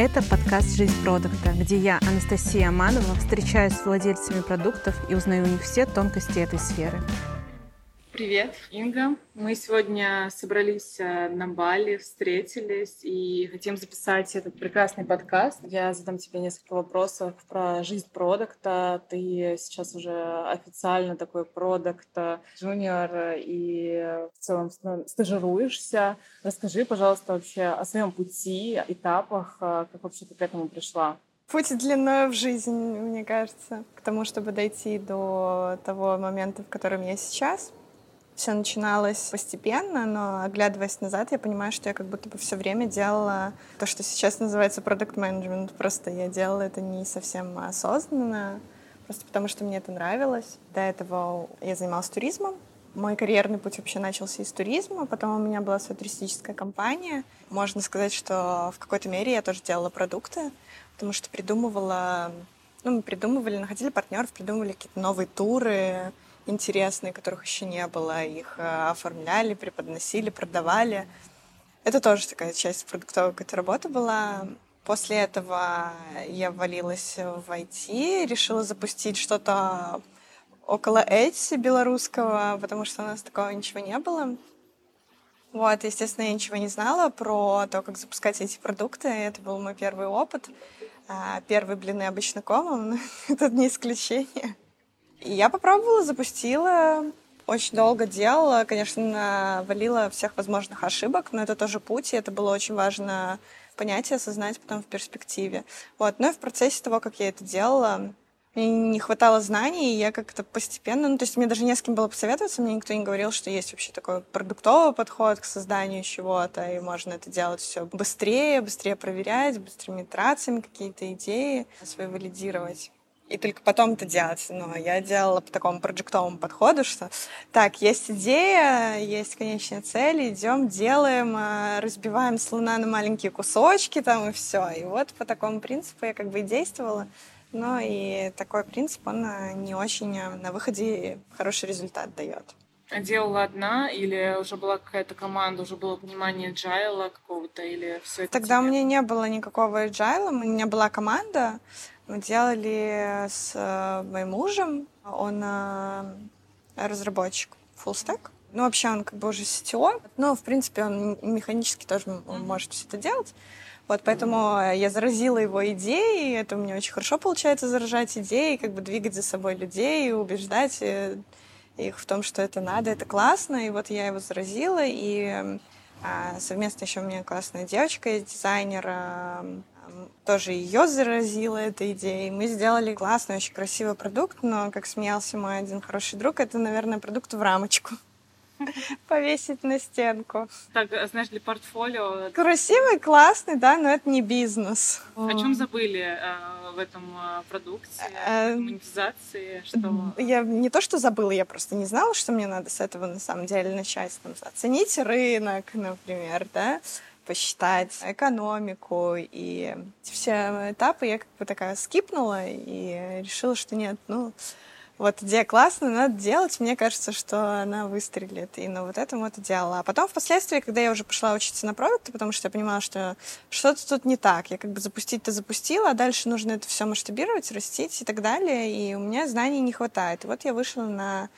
Это подкаст «Жизнь продукта», где я, Анастасия Аманова, встречаюсь с владельцами продуктов и узнаю у них все тонкости этой сферы. Привет, Инга. Мы сегодня собрались э, на Бали, встретились и хотим записать этот прекрасный подкаст. Я задам тебе несколько вопросов про жизнь продукта. Ты сейчас уже официально такой продукт джуниор и в целом стажируешься. Расскажи, пожалуйста, вообще о своем пути, этапах, э, как вообще ты к этому пришла. Путь длиной в жизнь, мне кажется, к тому, чтобы дойти до того момента, в котором я сейчас. Все начиналось постепенно, но оглядываясь назад, я понимаю, что я как будто бы все время делала то, что сейчас называется продукт менеджмент. Просто я делала это не совсем осознанно, просто потому что мне это нравилось. До этого я занималась туризмом. Мой карьерный путь вообще начался из туризма, потом у меня была своя туристическая компания. Можно сказать, что в какой-то мере я тоже делала продукты, потому что придумывала, ну, мы придумывали, находили партнеров, придумывали какие-то новые туры, интересные, которых еще не было. Их э, оформляли, преподносили, продавали. Это тоже такая часть продуктовой какой-то работы была. После этого я ввалилась в IT, решила запустить что-то около Эти белорусского, потому что у нас такого ничего не было. Вот, естественно, я ничего не знала про то, как запускать эти продукты. Это был мой первый опыт. А, первые блины обычно комом, это не исключение. Я попробовала, запустила, очень долго делала, конечно, валила всех возможных ошибок, но это тоже путь, и это было очень важно понять и осознать потом в перспективе. Вот. Но и в процессе того, как я это делала, мне не хватало знаний, и я как-то постепенно, ну, то есть мне даже не с кем было посоветоваться, мне никто не говорил, что есть вообще такой продуктовый подход к созданию чего-то, и можно это делать все быстрее, быстрее проверять, быстрыми итерациями какие-то идеи свои валидировать и только потом это делать. Но я делала по такому проектовому подходу, что так, есть идея, есть конечная цель, идем, делаем, э, разбиваем слона на маленькие кусочки там и все. И вот по такому принципу я как бы и действовала. Но и такой принцип, он э, не очень э, на выходе хороший результат дает. А делала одна или уже была какая-то команда, уже было понимание джайла какого-то или все это? Тогда тебе? у меня не было никакого джайла, у меня была команда, мы делали с э, моим мужем, он э, разработчик full stack. Ну, вообще он как бы уже CTO, но, в принципе, он механически тоже может все это делать. Вот, поэтому я заразила его идеей, это у меня очень хорошо получается заражать идеи, как бы двигать за собой людей, убеждать э, их в том, что это надо, это классно. И вот я его заразила, и а, совместно еще у меня классная девочка дизайнер, а, тоже ее заразила эта идея. И мы сделали классный, очень красивый продукт, но, как смеялся мой один хороший друг, это, наверное, продукт в рамочку повесить на стенку. Так, а знаешь, для портфолио... Красивый, классный, да, но это не бизнес. О чем забыли э, в этом э, продукте, э, монетизации? Что... Я не то, что забыла, я просто не знала, что мне надо с этого на самом деле начать. Там, оценить рынок, например, да, посчитать экономику и все этапы я как бы такая скипнула и решила, что нет, ну, вот идея классная, надо делать. Мне кажется, что она выстрелит. И на вот этом вот делала. А потом впоследствии, когда я уже пошла учиться на продукты, потому что я понимала, что что-то тут не так. Я как бы запустить-то запустила, а дальше нужно это все масштабировать, растить и так далее. И у меня знаний не хватает. И вот я вышла на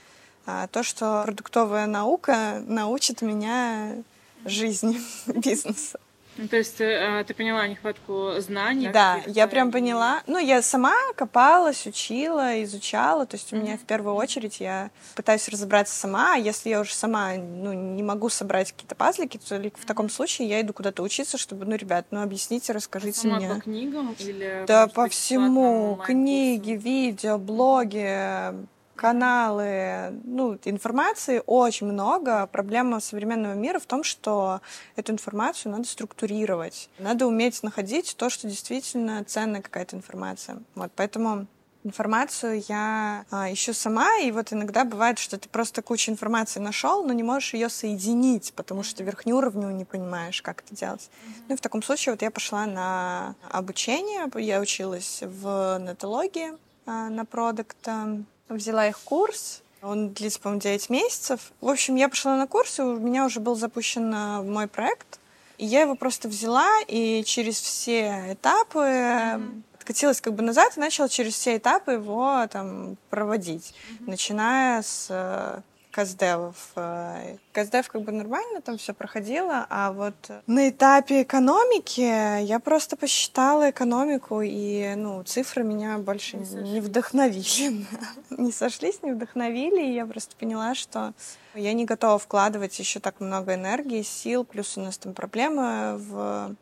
а, то, что продуктовая наука научит меня жизни бизнеса. Ну, то есть э, ты поняла нехватку знаний? Да, я прям поняла. Ну, я сама копалась, учила, изучала. То есть у меня в первую очередь я пытаюсь разобраться сама. А если я уже сама ну, не могу собрать какие-то пазлики, то в таком случае я иду куда-то учиться, чтобы, ну, ребят, ну, объясните, расскажите сама мне. по книгам или... Да, по всему. Книги, видео, блоги, каналы, ну, информации очень много. Проблема современного мира в том, что эту информацию надо структурировать. Надо уметь находить то, что действительно ценная какая-то информация. Вот, поэтому информацию я а, ищу сама, и вот иногда бывает, что ты просто кучу информации нашел, но не можешь ее соединить, потому что верхнеуровневую не понимаешь, как это делать. Ну и в таком случае вот я пошла на обучение, я училась в нетологии а, на продукта, взяла их курс. Он длится, по-моему, 9 месяцев. В общем, я пошла на курс, и у меня уже был запущен э, мой проект. И я его просто взяла и через все этапы mm-hmm. откатилась как бы назад и начала через все этапы его там проводить, mm-hmm. начиная с э, каздевов. Э, Каздев как бы нормально там все проходило, а вот на этапе экономики я просто посчитала экономику, и ну, цифры меня больше не, не вдохновили. не сошлись, не вдохновили, и я просто поняла, что я не готова вкладывать еще так много энергии, сил, плюс у нас там проблемы в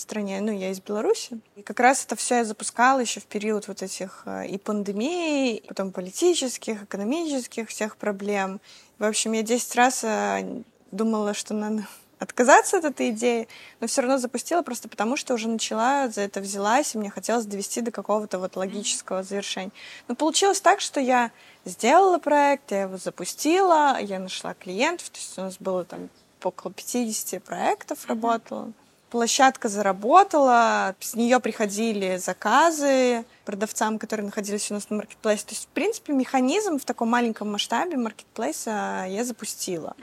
стране. Ну, я из Беларуси. И как раз это все я запускала еще в период вот этих э, и пандемии, потом политических, экономических всех проблем. В общем, я 10 раз э, думала, что надо отказаться от этой идеи, но все равно запустила просто потому, что уже начала, за это взялась, и мне хотелось довести до какого-то вот логического завершения. Но получилось так, что я сделала проект, я его запустила, я нашла клиентов, то есть у нас было там около 50 проектов работало площадка заработала, с нее приходили заказы продавцам, которые находились у нас на маркетплейсе. То есть, в принципе, механизм в таком маленьком масштабе маркетплейса я запустила.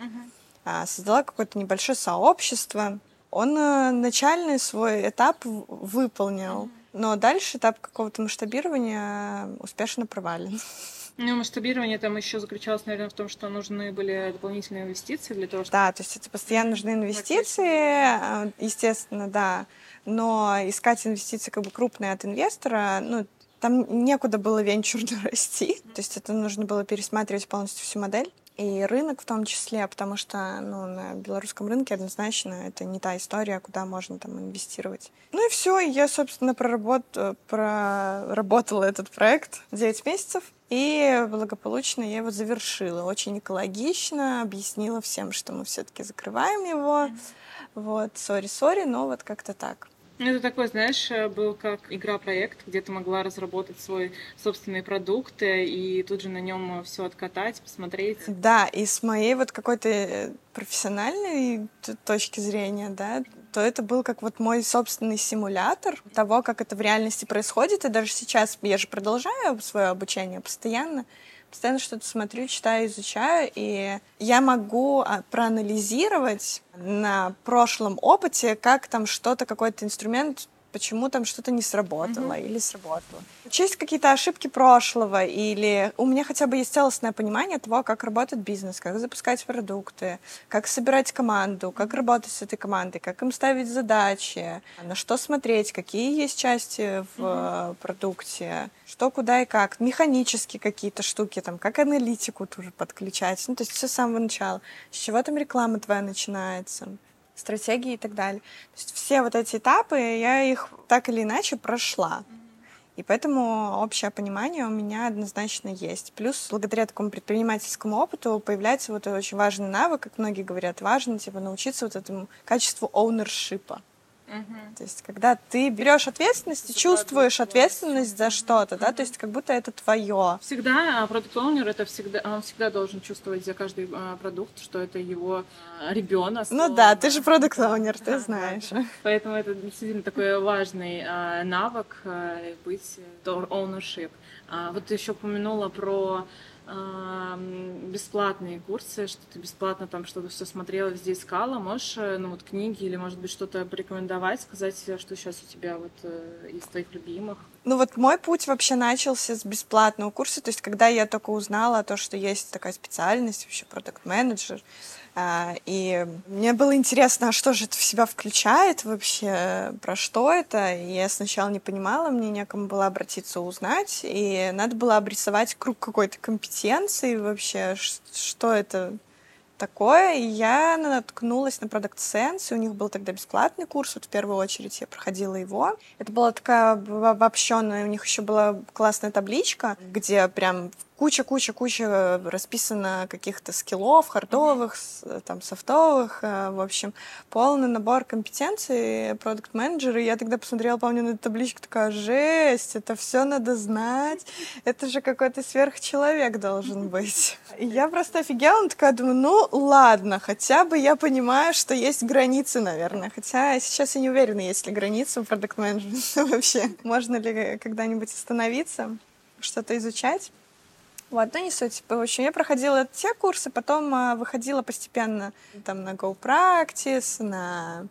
Uh-huh. Создала какое-то небольшое сообщество. Он э, начальный свой этап выполнил, uh-huh. но дальше этап какого-то масштабирования успешно провален. Ну, масштабирование там еще заключалось, наверное, в том, что нужны были дополнительные инвестиции для того, чтобы... Да, то есть это постоянно нужны инвестиции, а, естественно, да. Но искать инвестиции как бы крупные от инвестора, ну, там некуда было венчурно расти. То есть это нужно было пересматривать полностью всю модель и рынок в том числе, потому что ну, на белорусском рынке однозначно это не та история, куда можно там инвестировать. Ну и все, я, собственно, проработ... проработала этот проект 9 месяцев, и благополучно я его завершила. Очень экологично, объяснила всем, что мы все-таки закрываем его. Вот, сори-сори, но вот как-то так. Ну, это такой, знаешь, э, был как игра-проект, где ты могла разработать свой собственный продукт э, и тут же на нем все откатать, посмотреть. Да, и с моей вот какой-то э, профессиональной точки зрения, да, то это был как вот мой собственный симулятор того, как это в реальности происходит. И даже сейчас я же продолжаю свое обучение постоянно постоянно что-то смотрю, читаю, изучаю, и я могу а, проанализировать на прошлом опыте, как там что-то, какой-то инструмент почему там что-то не сработало mm-hmm. или сработало. Учесть какие-то ошибки прошлого, или у меня хотя бы есть целостное понимание того, как работает бизнес, как запускать продукты, как собирать команду, как работать с этой командой, как им ставить задачи, на что смотреть, какие есть части в mm-hmm. продукте, что, куда и как, механические какие-то штуки, там, как аналитику тоже подключать, ну, то есть все с самого начала, с чего там реклама твоя начинается стратегии и так далее. То есть все вот эти этапы, я их так или иначе прошла. И поэтому общее понимание у меня однозначно есть. Плюс, благодаря такому предпринимательскому опыту появляется вот очень важный навык, как многие говорят, важно типа научиться вот этому качеству оунершипа. Угу. То есть, когда ты берешь ответственность и чувствуешь ответственность за что-то, да, то есть как будто это твое. Всегда продукт оунер это всегда он всегда должен чувствовать за каждый а, продукт, что это его а, ребенок. Ну да, ты же продукт оунер, ты знаешь. Поэтому это действительно такой важный а, навык быть ownership. Вот ты еще упомянула про бесплатные курсы, что ты бесплатно там что-то все смотрела, везде искала. Можешь, э, ну вот книги или, может быть, что-то порекомендовать, сказать, что сейчас у тебя вот э, из твоих любимых? Ну вот мой путь вообще начался с бесплатного курса, то есть когда я только узнала то, что есть такая специальность, вообще продукт-менеджер, и мне было интересно, а что же это в себя включает вообще, про что это. Я сначала не понимала, мне некому было обратиться узнать, и надо было обрисовать круг какой-то компетенции вообще, что это такое. И я наткнулась на Product Sense, и у них был тогда бесплатный курс, вот в первую очередь я проходила его. Это была такая обобщенная, у них еще была классная табличка, где прям куча-куча-куча расписано каких-то скиллов, хардовых, там, софтовых, э, в общем, полный набор компетенций продукт-менеджера. Я тогда посмотрела, помню, на эту табличку, такая, жесть, это все надо знать, это же какой-то сверхчеловек должен быть. И я просто офигела, такая, думаю, ну, ладно, хотя бы я понимаю, что есть границы, наверное, хотя сейчас я не уверена, есть ли границы у продукт-менеджмента вообще. Можно ли когда-нибудь остановиться, что-то изучать. Вот, ну не суть. В общем, я проходила те курсы, потом а, выходила постепенно там на Go Practice, на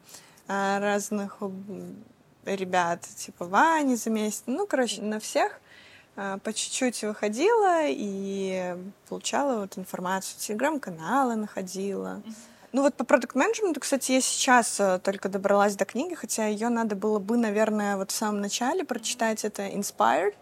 а, разных ребят, типа Вани за месяц. Ну, короче, на всех а, по чуть-чуть выходила и получала вот информацию. Телеграм-каналы находила. Ну вот по продукт менеджменту, кстати, я сейчас только добралась до книги, хотя ее надо было бы, наверное, вот в самом начале прочитать. Это Inspired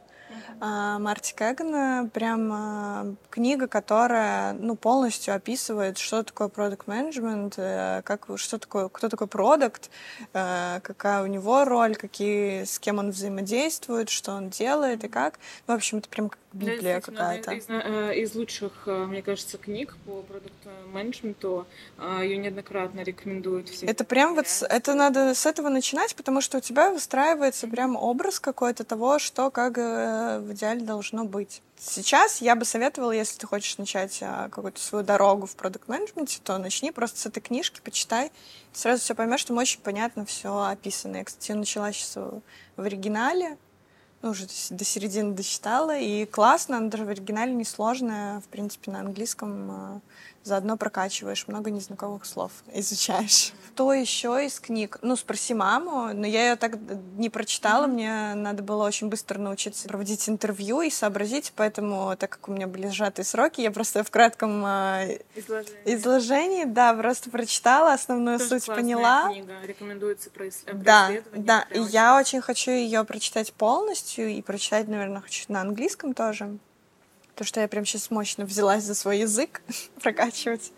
Марти Кэгана. Прям а, книга, которая ну, полностью описывает, что такое продукт менеджмент, э, как, что такое, кто такой продукт, э, какая у него роль, какие, с кем он взаимодействует, что он делает и как. В общем, это прям Библия да, какая-то. Из, э, из лучших, мне кажется, книг по продукт-менеджменту. Ее неоднократно рекомендуют все. Это прям вот, это надо с этого начинать, потому что у тебя выстраивается прям образ какой-то того, что как в идеале должно быть. Сейчас я бы советовала, если ты хочешь начать какую-то свою дорогу в продукт-менеджменте, то начни просто с этой книжки, почитай, сразу все поймешь, там очень понятно все описано. Я, кстати, начала сейчас в оригинале, ну, уже до середины дочитала, и классно, она даже в оригинале несложная, в принципе, на английском а, заодно прокачиваешь, много незнакомых слов изучаешь. Что еще из книг? Ну, спроси маму, но я ее так не прочитала, mm-hmm. мне надо было очень быстро научиться проводить интервью и сообразить, поэтому, так как у меня были сжатые сроки, я просто в кратком э, изложении, изложении да, просто прочитала, основную Тоже суть поняла. книга, рекомендуется про, Да, да, и я очень хочу ее прочитать полностью и прочитать, наверное, хочу на английском тоже. То, что я прям сейчас мощно взялась за свой язык прокачивать.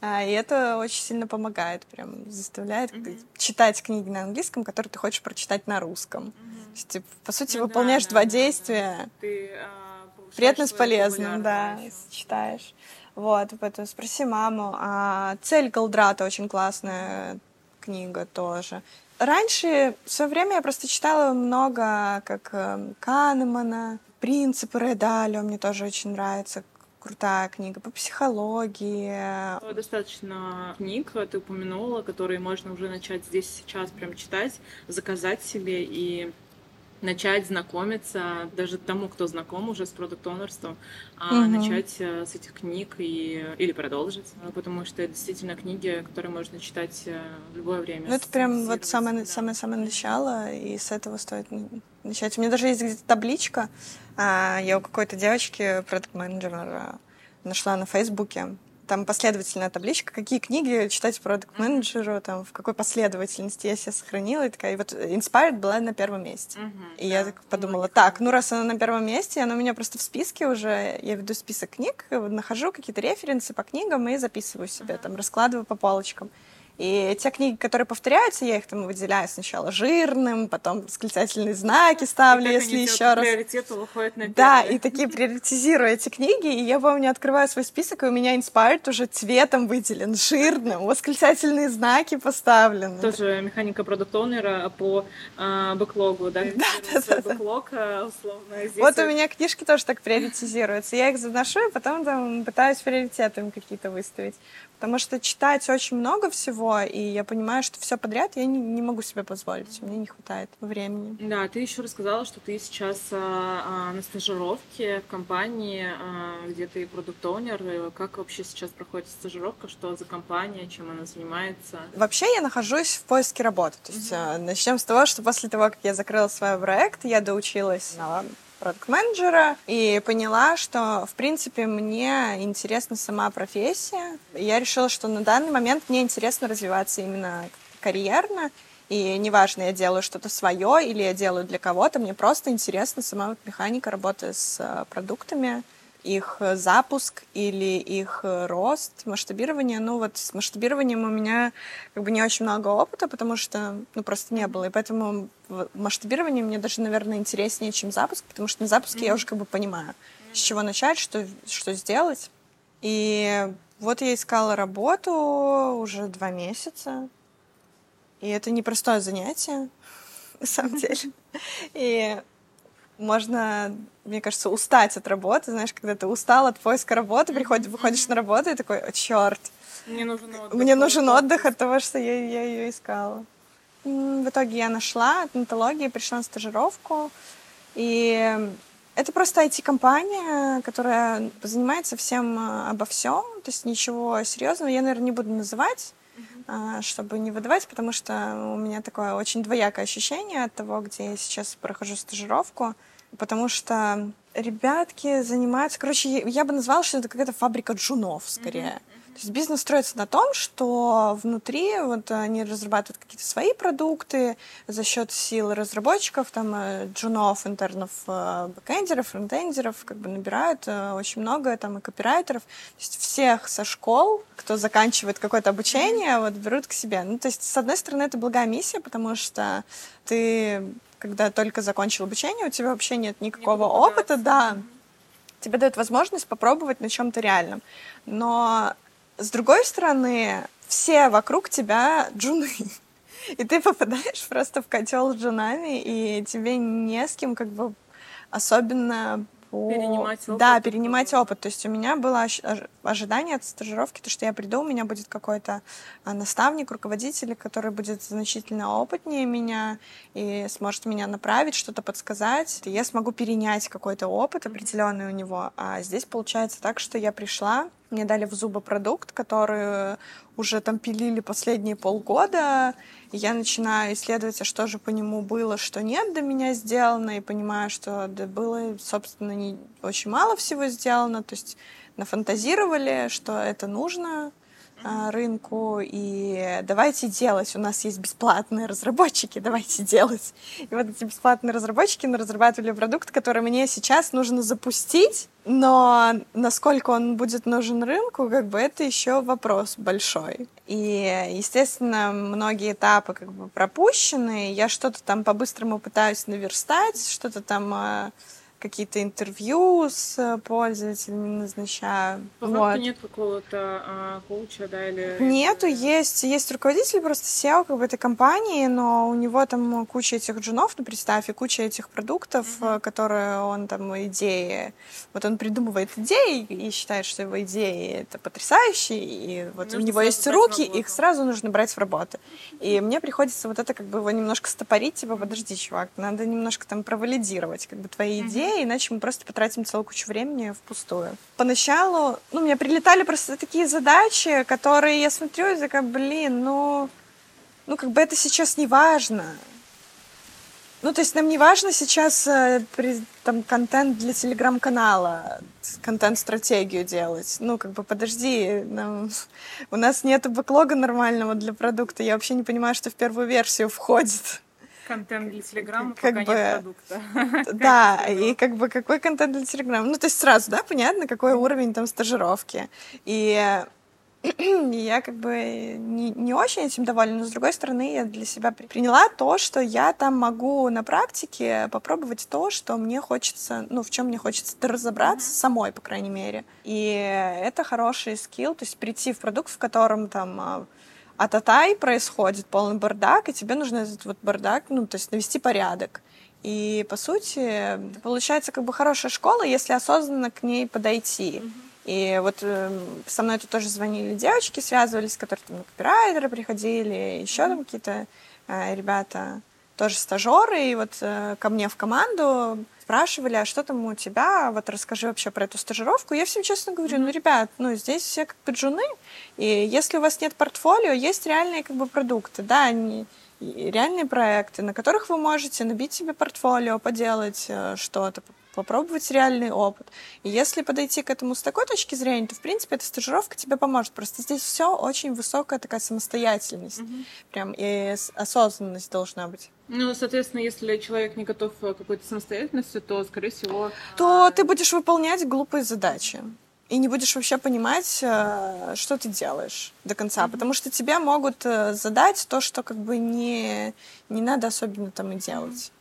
А, и это очень сильно помогает, прям заставляет mm-hmm. читать книги на английском, которые ты хочешь прочитать на русском. Mm-hmm. То есть, ты, по сути, ну, выполняешь да, два да, действия. Да. Ты, а, Приятно с полезным, да, читаешь. Вот, поэтому спроси маму. А «Цель Голдрата» очень классная книга тоже. Раньше, в свое время я просто читала много, как э, Канемана, принципы Редалио мне тоже очень нравится. Крутая книга по психологии. Достаточно книг ты упомянула, которые можно уже начать здесь сейчас прям читать, заказать себе и начать знакомиться даже тому, кто знаком уже с продукт онерством а угу. начать э, с этих книг и, или продолжить, э, потому что это действительно книги, которые можно читать э, в любое время. Ну, это прям вот самое, да. самое, самое начало, и с этого стоит начать. У меня даже есть где-то табличка, а, я у какой-то девочки, продукт-менеджера, нашла на Фейсбуке, там последовательная табличка, какие книги читать продукт-менеджеру, там, в какой последовательности я себе сохранила, и такая, и вот Inspired была на первом месте. Uh-huh, и да. я так подумала, так, ну раз она на первом месте, она у меня просто в списке уже, я веду список книг, нахожу какие-то референсы по книгам и записываю себе, uh-huh. там, раскладываю по полочкам. И те книги, которые повторяются, я их там выделяю сначала жирным, потом восклицательные знаки ставлю, и если еще раз. Приоритеты выходят на Да, и такие приоритизирую эти книги, и я помню, открываю свой список, и у меня Inspired уже цветом выделен, жирным, восклицательные знаки поставлены. Тоже механика продукт-оунера по э, бэклогу, да? Да, да, да. Бэклог, а, условно. Здесь вот у меня книжки тоже так приоритизируются. Я их заношу, и потом там пытаюсь приоритетами какие-то выставить. Потому что читать очень много всего, и я понимаю, что все подряд я не, не могу себе позволить, мне не хватает времени. Да, ты еще рассказала, что ты сейчас а, а, на стажировке в компании, а, где ты продукт-оунер. Как вообще сейчас проходит стажировка? Что за компания, чем она занимается? Вообще я нахожусь в поиске работы. То есть mm-hmm. начнем с того, что после того, как я закрыла свой проект, я доучилась на продукт-менеджера и поняла, что, в принципе, мне интересна сама профессия. Я решила, что на данный момент мне интересно развиваться именно карьерно, и неважно, я делаю что-то свое или я делаю для кого-то, мне просто интересна сама механика работы с э, продуктами их э, запуск или их э, рост, масштабирование. Ну вот с масштабированием у меня как бы не очень много опыта, потому что ну просто не было. И поэтому масштабирование мне даже, наверное, интереснее, чем запуск, потому что на запуске mm-hmm. я уже как бы понимаю, mm-hmm. с чего начать, что, что сделать. И вот я искала работу уже два месяца. И это непростое занятие, на самом деле. И можно, мне кажется, устать от работы. Знаешь, когда ты устал от поиска работы, приходишь, выходишь на работу и такой, о, черт. Мне нужен отдых. Мне нужен отдых от того, что я, я ее искала. В итоге я нашла от онтологии, пришла на стажировку. И это просто IT-компания, которая занимается всем э, обо всем, то есть ничего серьезного я, наверное, не буду называть. а, чтобы не выдавать, потому что у меня такое очень двоякое ощущение от того, где я сейчас прохожу стажировку, потому что ребятки занимаются, короче, я бы назвала, что это какая-то фабрика джунов скорее. Mm-hmm. То есть бизнес строится на том, что внутри вот они разрабатывают какие-то свои продукты за счет сил разработчиков, там э, джунов, интернов, э, бэкэндеров, фронтендеров, как бы набирают э, очень много там и копирайтеров. То есть всех со школ, кто заканчивает какое-то обучение, вот берут к себе. Ну, то есть, с одной стороны, это благая миссия, потому что ты, когда только закончил обучение, у тебя вообще нет никакого опыта, да, тебе дают возможность попробовать на чем-то реальном. Но с другой стороны, все вокруг тебя джуны. И ты попадаешь просто в котел с джунами, и тебе не с кем как бы особенно. Перенимать опыт. Да, перенимать опыт. То есть у меня было ожидание от стажировки, то, что я приду, у меня будет какой-то а, наставник, руководитель, который будет значительно опытнее меня и сможет меня направить, что-то подсказать. И я смогу перенять какой-то опыт определенный у него. А здесь получается так, что я пришла, мне дали в зубы продукт, который уже там пилили последние полгода, и я начинаю исследовать, а что же по нему было, что нет до меня сделано, и понимаю, что да, было, собственно, не очень мало всего сделано, то есть нафантазировали, что это нужно, а, рынку, и давайте делать. У нас есть бесплатные разработчики, давайте делать. И вот эти бесплатные разработчики разрабатывали продукт, который мне сейчас нужно запустить, но насколько он будет нужен рынку, как бы это еще вопрос большой. И, естественно, многие этапы как бы пропущены. Я что-то там по-быстрому пытаюсь наверстать, что-то там а, какие-то интервью с э, пользователями назначаю. По вот. нет какого-то а, коуча, да, или... Нету, есть, есть руководитель просто SEO как бы этой компании, но у него там куча этих джунов, ну, представь, и куча этих продуктов, mm-hmm. которые он там, идеи, вот он придумывает идеи и считает, что его идеи это потрясающие, и вот нужно у него есть руки, их сразу нужно брать в работу. И мне приходится вот это как бы его немножко стопорить, типа, подожди, чувак, надо немножко там провалидировать, как бы твои mm-hmm. идеи, идеи, иначе мы просто потратим целую кучу времени впустую. Поначалу, ну, мне прилетали просто такие задачи, которые я смотрю и такая, блин, ну, ну, как бы это сейчас не важно. Ну, то есть нам не важно сейчас э, там контент для телеграм-канала, контент-стратегию делать. Ну, как бы подожди, нам... у нас нет бэклога нормального для продукта. Я вообще не понимаю, что в первую версию входит контент для Телеграма, как пока бы, нет продукта. Да, и как бы какой контент для Телеграма? Ну, то есть сразу, да, понятно, какой уровень там стажировки. И я как бы не, не очень этим довольна, но с другой стороны я для себя приняла то, что я там могу на практике попробовать то, что мне хочется, ну, в чем мне хочется разобраться mm-hmm. самой, по крайней мере. И это хороший скилл, то есть прийти в продукт, в котором там а, татай происходит, полный бардак, и тебе нужно этот вот бардак, ну, то есть навести порядок. И, по сути, получается как бы хорошая школа, если осознанно к ней подойти. И вот э, со мной тут тоже звонили девочки, связывались, которые там копирайтеры приходили, еще там какие-то э, ребята, тоже стажеры, и вот э, ко мне в команду спрашивали, а что там у тебя, вот расскажи вообще про эту стажировку. Я всем честно говорю, ну, ребят, ну, здесь все как бы джуны, и если у вас нет портфолио, есть реальные как бы продукты, да, они реальные проекты, на которых вы можете набить себе портфолио, поделать э, что-то, попробовать реальный опыт. И если подойти к этому с такой точки зрения, то, в принципе, эта стажировка тебе поможет. Просто здесь все очень высокая такая самостоятельность. Mm-hmm. Прям и осознанность должна быть. Ну, соответственно, если человек не готов к какой-то самостоятельности, то, скорее всего... То ты будешь выполнять глупые задачи. И не будешь вообще понимать, э, что ты делаешь до конца. Mm-hmm. Потому что тебя могут э, задать то, что как бы не, не надо особенно там и делать.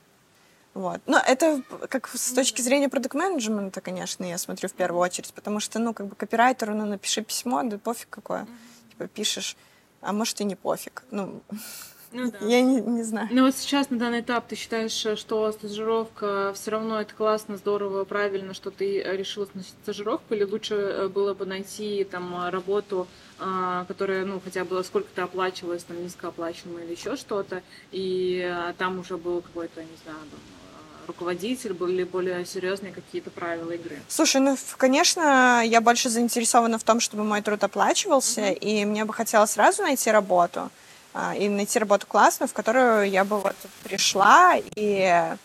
Вот. Но это как с точки зрения продукт-менеджмента, конечно, я смотрю в первую очередь, потому что, ну, как бы копирайтеру, ну, напиши письмо, да пофиг какое. Mm-hmm. Типа пишешь, а может и не пофиг. Ну, ну, да. Я не, не знаю. Но вот сейчас на данный этап ты считаешь, что стажировка все равно это классно, здорово, правильно, что ты решила на стажировку, или лучше э, было бы найти там работу, которая, ну, хотя бы сколько-то оплачивалась, там, низкооплачиваемая или еще что-то, и там уже был какой-то, не знаю, там, руководитель, были более серьезные какие-то правила игры? Слушай, ну, конечно, я больше заинтересована в том, чтобы мой труд оплачивался, mm-hmm. и мне бы хотелось сразу найти работу, и найти работу классную, в которую я бы вот пришла и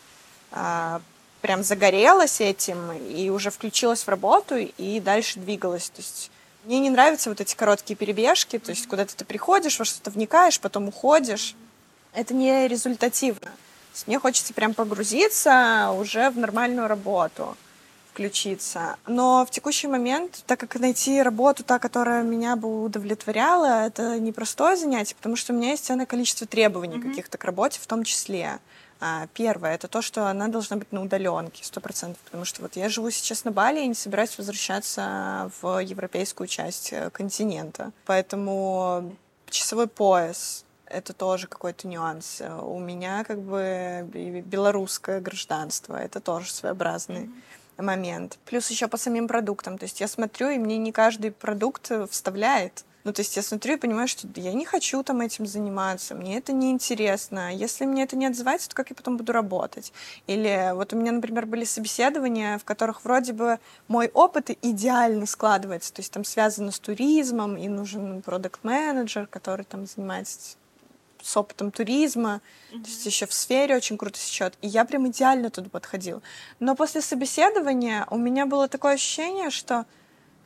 а, прям загорелась этим, и уже включилась в работу, и дальше двигалась. То есть мне не нравятся вот эти короткие перебежки, то есть куда-то ты приходишь, во что-то вникаешь, потом уходишь. Это не результативно. Мне хочется прям погрузиться уже в нормальную работу, включиться. Но в текущий момент, так как найти работу, та, которая меня бы удовлетворяла, это непростое занятие, потому что у меня есть ценное количество требований mm-hmm. каких-то к работе в том числе. А, первое, это то, что она должна быть на удаленке, сто процентов, потому что вот я живу сейчас на Бали и не собираюсь возвращаться в европейскую часть э, континента. Поэтому часовой пояс, это тоже какой-то нюанс. У меня как бы белорусское гражданство, это тоже своеобразный mm-hmm. Момент. Плюс еще по самим продуктам. То есть я смотрю, и мне не каждый продукт вставляет. Ну, то есть я смотрю и понимаю, что я не хочу там этим заниматься, мне это не интересно. Если мне это не отзывается, то как я потом буду работать? Или вот у меня, например, были собеседования, в которых вроде бы мой опыт идеально складывается, то есть там связано с туризмом, и нужен продукт-менеджер, который там занимается с опытом туризма, mm-hmm. то есть еще в сфере очень круто сечет. И я прям идеально туда подходила. Но после собеседования у меня было такое ощущение, что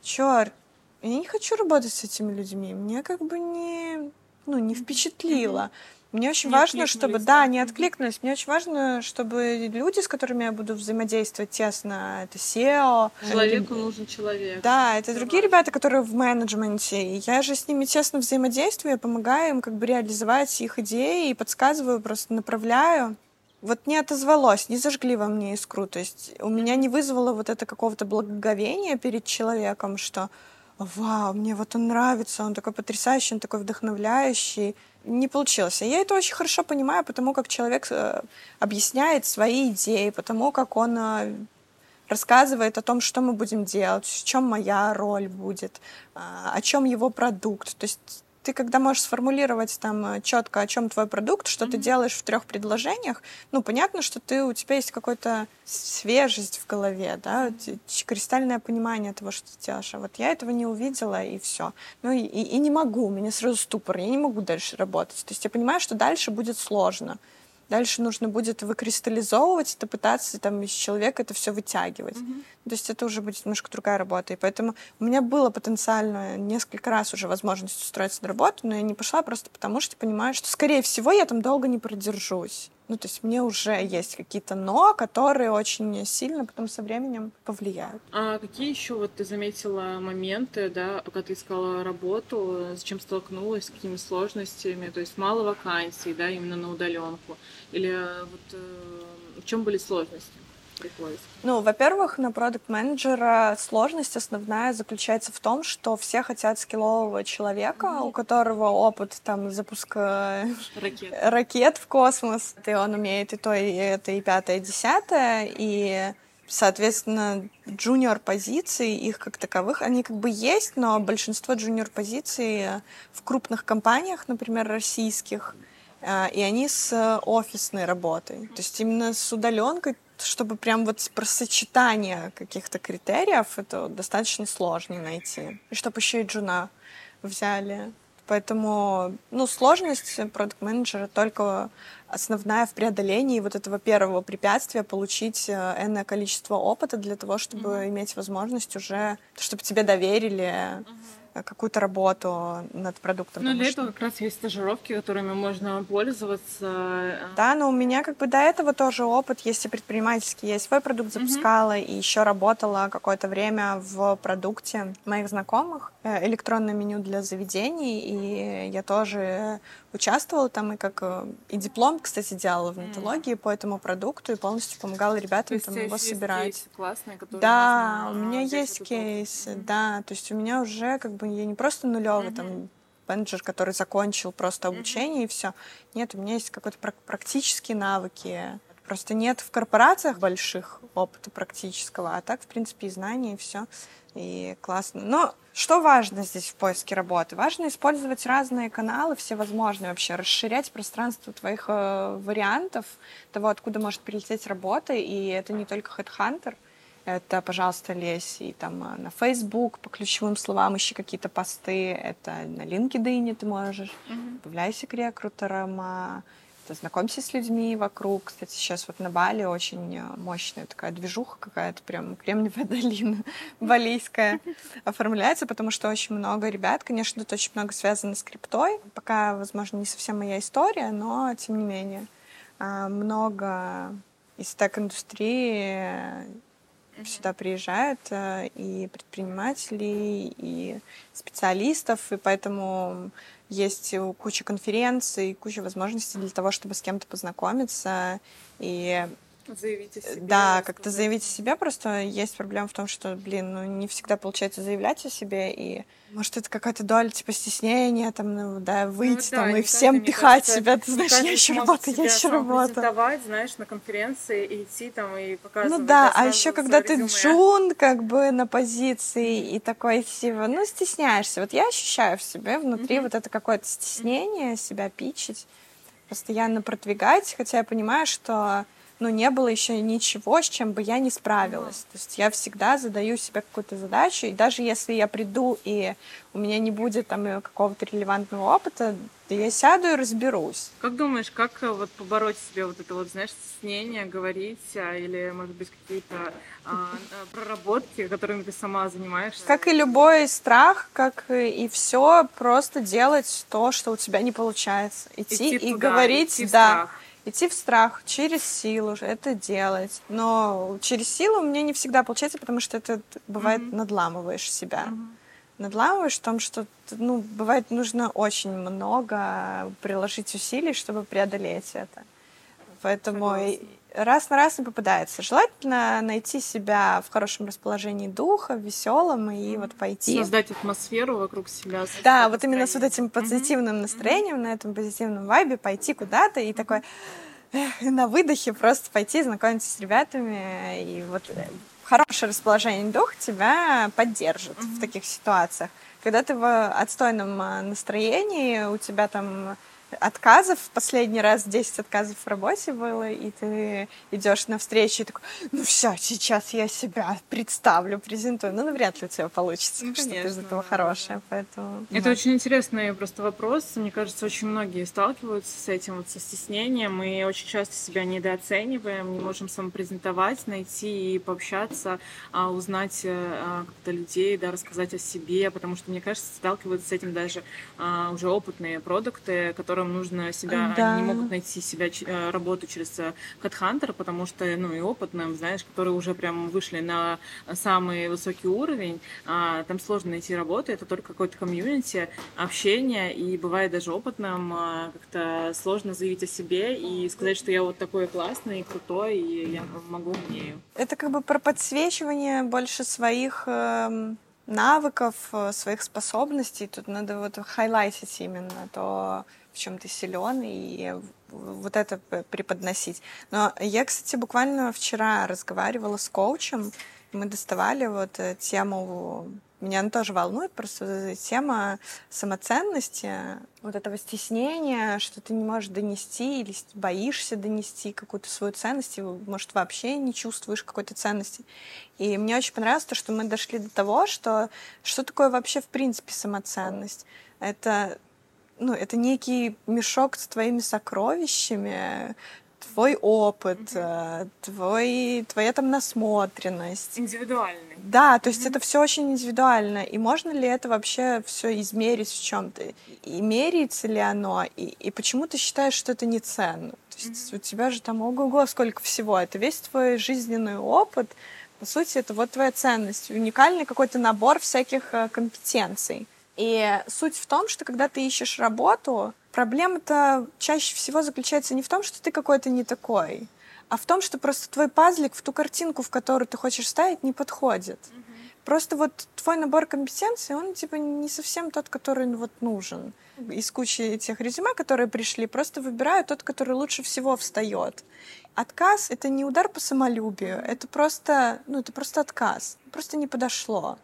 черт, я не хочу работать с этими людьми. Мне как бы не, ну, не впечатлило. Мне очень не важно, чтобы, да, не откликнулись. Мне очень важно, чтобы люди, с которыми я буду взаимодействовать тесно, это SEO. Человеку это, нужен человек. Да, это, это другие важно. ребята, которые в менеджменте. Я же с ними тесно взаимодействую, я помогаю им как бы реализовать их идеи и подсказываю, просто направляю. Вот не отозвалось, не зажгли во мне искру. То есть у меня не вызвало вот это какого-то благоговения перед человеком, что вау, мне вот он нравится, он такой потрясающий, он такой вдохновляющий. Не получилось. Я это очень хорошо понимаю, потому как человек э, объясняет свои идеи, потому как он э, рассказывает о том, что мы будем делать, в чем моя роль будет, а, о чем его продукт. То есть ты когда можешь сформулировать там э, четко, о чем твой продукт, что mm-hmm. ты делаешь в трех предложениях, ну, понятно, что ты, у тебя есть какая-то свежесть в голове, да, кристальное понимание того, что ты делаешь. А вот я этого не увидела, и все. Ну, и, и, и не могу, у меня сразу ступор, я не могу дальше работать. То есть я понимаю, что дальше будет сложно. Дальше нужно будет выкристаллизовывать это, пытаться там из человека это все вытягивать. Mm-hmm. То есть это уже будет немножко другая работа. И поэтому у меня было потенциально несколько раз уже возможность устроиться на работу, но я не пошла просто потому, что понимаю, что, скорее всего, я там долго не продержусь. Ну, то есть мне уже есть какие-то но, которые очень сильно потом со временем повлияют. А какие еще вот ты заметила моменты, да, пока ты искала работу, с чем столкнулась, с какими сложностями? То есть мало вакансий, да, именно на удаленку? Или вот э, в чем были сложности? Приходится? Ну, во-первых, на продукт-менеджера сложность основная заключается в том, что все хотят скиллового человека, mm-hmm. у которого опыт там запуска ракет. ракет в космос, и он умеет и то, и это, и пятое, и десятое, и Соответственно, джуниор-позиции, их как таковых, они как бы есть, но большинство джуниор-позиций в крупных компаниях, например, российских, э, и они с офисной работой. То есть именно с удаленкой чтобы прям вот про сочетание каких-то критериев, это достаточно сложно найти. И чтобы еще и джуна взяли. Поэтому, ну, сложность продукт-менеджера только основная в преодолении вот этого первого препятствия получить э, энное количество опыта для того, чтобы mm-hmm. иметь возможность уже, чтобы тебе доверили mm-hmm какую-то работу над продуктом. Ну, для что... этого как раз есть стажировки, которыми можно пользоваться. Да, но у меня как бы до этого тоже опыт есть и предпринимательский. Я свой продукт запускала mm-hmm. и еще работала какое-то время в продукте моих знакомых. Э, электронное меню для заведений, и я тоже участвовала там и как и диплом, кстати, делала в нетологии mm. по этому продукту и полностью помогала ребятам там его собирать. Классные, которые да, у меня есть кейсы, mm. да, то есть у меня уже как бы я не просто нулевый mm-hmm. там менеджер, который закончил просто обучение mm-hmm. и все. Нет, у меня есть какие-то практические навыки Просто нет в корпорациях больших опыта практического, а так, в принципе, и знания, и все. И классно. Но что важно здесь в поиске работы? Важно использовать разные каналы, всевозможные вообще, расширять пространство твоих э, вариантов того, откуда может прилететь работа. И это не только HeadHunter, это, пожалуйста, лезь и там э, на Facebook по ключевым словам ищи какие-то посты, это на LinkedIn ты можешь, mm-hmm. появляйся к а, знакомься с людьми вокруг. Кстати, сейчас вот на Бали очень э, мощная такая движуха какая-то, прям Кремниевая долина балийская оформляется, потому что очень много ребят, конечно, тут очень много связано с криптой. Пока, возможно, не совсем моя история, но тем не менее а, много из так-индустрии сюда приезжают э, и предприниматели, и специалистов, и поэтому есть куча конференций, куча возможностей для того, чтобы с кем-то познакомиться. И Заявить о себе. Да, как-то заявить о себе. Просто есть проблема в том, что, блин, ну не всегда получается заявлять о себе. И может это какая-то доля типа стеснения, там, ну, да, выйти ну, там да, и всем пихать кажется, себя. Ты знаешь, я еще работаю, я еще работаю. знаешь, на конференции и идти там и показывать. Ну да, а еще когда ты джун, как бы на позиции и такой типа, ну стесняешься. Вот я ощущаю в себе внутри mm-hmm. вот это какое-то стеснение себя пичить, постоянно продвигать, хотя я понимаю, что ну, не было еще ничего, с чем бы я не справилась. То есть я всегда задаю себе какую-то задачу, и даже если я приду, и у меня не будет там э, какого-то релевантного опыта, то я сяду и разберусь. Как думаешь, как э, вот побороть себе вот это вот, знаешь, стеснение, говорить, а, или, может быть, какие-то а, проработки, которыми ты сама занимаешься? Как и любой страх, как и все, просто делать то, что у тебя не получается. Идти, идти и туда, говорить, идти да. Страх идти в страх, через силу это делать. Но через силу у меня не всегда получается, потому что это бывает mm-hmm. надламываешь себя. Mm-hmm. Надламываешь в том, что ну, бывает нужно очень много приложить усилий, чтобы преодолеть это. Поэтому Согласна раз на раз не попадается. Желательно найти себя в хорошем расположении духа, веселом и вот пойти. Создать атмосферу вокруг себя. Да, вот именно с вот этим позитивным mm-hmm. настроением, на этом позитивном вайбе пойти куда-то и такой на выдохе просто пойти знакомиться с ребятами и вот э, хорошее расположение духа тебя поддержит mm-hmm. в таких ситуациях. Когда ты в отстойном э, настроении, у тебя там отказов. В последний раз 10 отказов в работе было, и ты идешь на встречу и такой, ну все, сейчас я себя представлю, презентую. Ну, навряд ли у тебя получится ну, что-то из этого да, хорошее. Да. Поэтому, Это да. очень интересный просто вопрос. Мне кажется, очень многие сталкиваются с этим, вот со стеснением, и очень часто себя недооцениваем, не можем самопрезентовать, найти и пообщаться, а, узнать э, а, как-то людей, да, рассказать о себе, потому что, мне кажется, сталкиваются с этим даже а, уже опытные продукты, которые которым нужно себя, да. они не могут найти себя э, работу через HeadHunter, потому что, ну, и опытным, знаешь, которые уже прям вышли на самый высокий уровень, а, там сложно найти работу, это только какой-то комьюнити, общение, и бывает даже опытным а, как-то сложно заявить о себе и сказать, что я вот такой классный, крутой, и я могу, умею. Это как бы про подсвечивание больше своих эм, навыков, э, своих способностей. Тут надо вот хайлайтить именно то, чем ты силен, и вот это преподносить. Но я, кстати, буквально вчера разговаривала с коучем, мы доставали вот э, тему, меня она тоже волнует, просто тема самоценности, вот этого стеснения, что ты не можешь донести или боишься донести какую-то свою ценность, и, может, вообще не чувствуешь какой-то ценности. И мне очень понравилось то, что мы дошли до того, что что такое вообще в принципе самоценность. Это ну, это некий мешок с твоими сокровищами, твой опыт, mm-hmm. твой, твоя там насмотренность. Индивидуальный. Да, то есть mm-hmm. это все очень индивидуально. И можно ли это вообще все измерить в чем-то? И меряется ли оно? И, и почему ты считаешь, что это не ценно? То есть mm-hmm. у тебя же там ого-го сколько всего. Это весь твой жизненный опыт. По сути, это вот твоя ценность. Уникальный какой-то набор всяких э, компетенций. И суть в том, что когда ты ищешь работу, проблема-то чаще всего заключается не в том, что ты какой-то не такой, а в том, что просто твой пазлик в ту картинку, в которую ты хочешь ставить, не подходит. Просто вот твой набор компетенций, он типа не совсем тот, который ну, вот нужен. Из кучи этих резюме, которые пришли, просто выбираю тот, который лучше всего встает. Отказ — это не удар по самолюбию, это просто, ну, это просто отказ. Просто не подошло.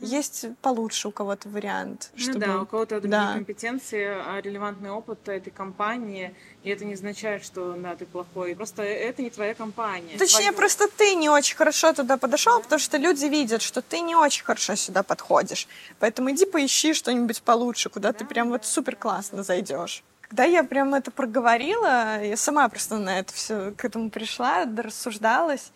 Есть получше у кого-то вариант. Ну чтобы... да, у кого-то другие да. компетенции, а релевантный опыт этой компании, и это не означает, что да, ты плохой. Просто это не твоя компания. Точнее, твоя... просто ты не очень хорошо туда подошел, да. потому что люди видят, что ты не очень хорошо сюда подходишь. Поэтому иди поищи что-нибудь получше, куда да, ты прям да. вот супер классно зайдешь. Когда я прям это проговорила, я сама просто на это все к этому пришла, рассуждалась.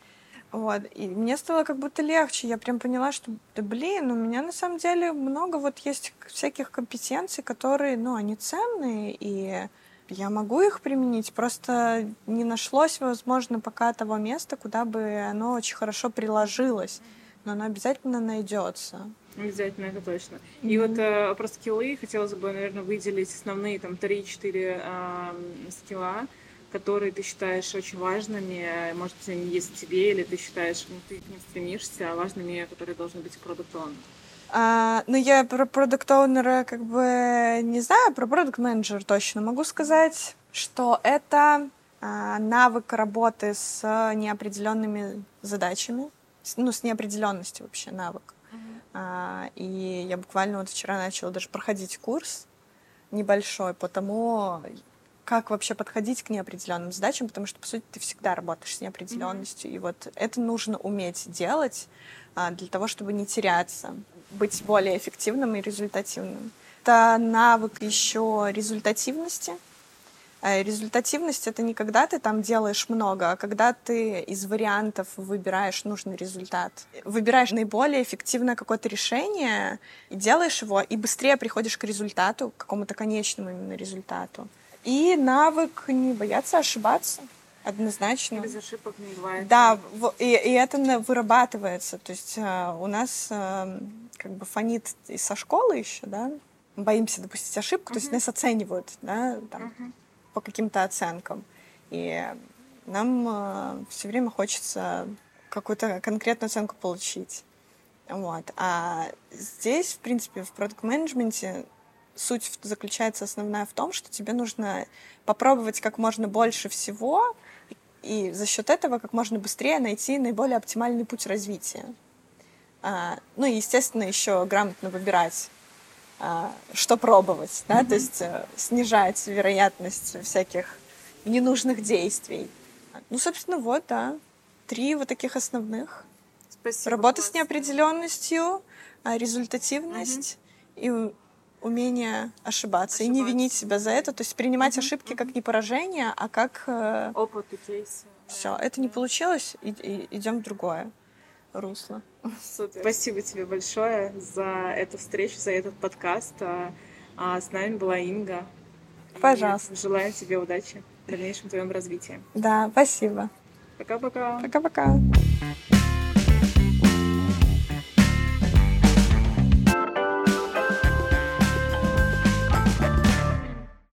Вот. И мне стало как будто легче. Я прям поняла, что, да блин, у меня на самом деле много вот есть всяких компетенций, которые, ну, они ценные, и я могу их применить. Просто не нашлось, возможно, пока того места, куда бы оно очень хорошо приложилось. Но оно обязательно найдется. Обязательно, это точно. Mm-hmm. И вот э, про скиллы хотелось бы, наверное, выделить основные там 3-4 э, скилла, которые ты считаешь очень важными, может быть, они есть в тебе, или ты считаешь, ну, ты к ним стремишься, а важными, которые должны быть продукт а, ну, я про продукт оунера как бы не знаю, про продукт менеджер точно могу сказать, что это а, навык работы с неопределенными задачами, ну, с неопределенностью вообще навык. Uh-huh. А, и я буквально вот вчера начала даже проходить курс небольшой, потому как вообще подходить к неопределенным задачам, потому что, по сути, ты всегда работаешь с неопределенностью, mm-hmm. и вот это нужно уметь делать а, для того, чтобы не теряться, быть более эффективным и результативным. Это навык еще результативности. А результативность — это не когда ты там делаешь много, а когда ты из вариантов выбираешь нужный результат. Выбираешь наиболее эффективное какое-то решение, и делаешь его, и быстрее приходишь к результату, к какому-то конечному именно результату. И навык не бояться ошибаться. Однозначно. Без ошибок не бывает. Да, и, и это вырабатывается. То есть э, у нас э, как бы фонит и со школы еще, да, боимся допустить ошибку, uh-huh. то есть нас оценивают, да, там, uh-huh. по каким-то оценкам. И нам э, все время хочется какую-то конкретную оценку получить. Вот. А здесь, в принципе, в продукт-менеджменте суть заключается основная в том, что тебе нужно попробовать как можно больше всего, и за счет этого как можно быстрее найти наиболее оптимальный путь развития. А, ну и, естественно, еще грамотно выбирать, а, что пробовать, да, mm-hmm. то есть а, снижать вероятность всяких ненужных действий. Ну, собственно, вот, да, три вот таких основных. Спасибо. Работа с неопределенностью, а, результативность mm-hmm. и умение ошибаться, ошибаться и не винить себя за это, то есть принимать mm-hmm. ошибки как не поражение, а как э... опыт и кейс. Все, это не получилось, и, и, идем в другое русло. Супер. Спасибо тебе большое за эту встречу, за этот подкаст. А, а с нами была Инга. Пожалуйста. И желаю тебе удачи в дальнейшем твоем развитии. Да, спасибо. Пока-пока. Пока-пока.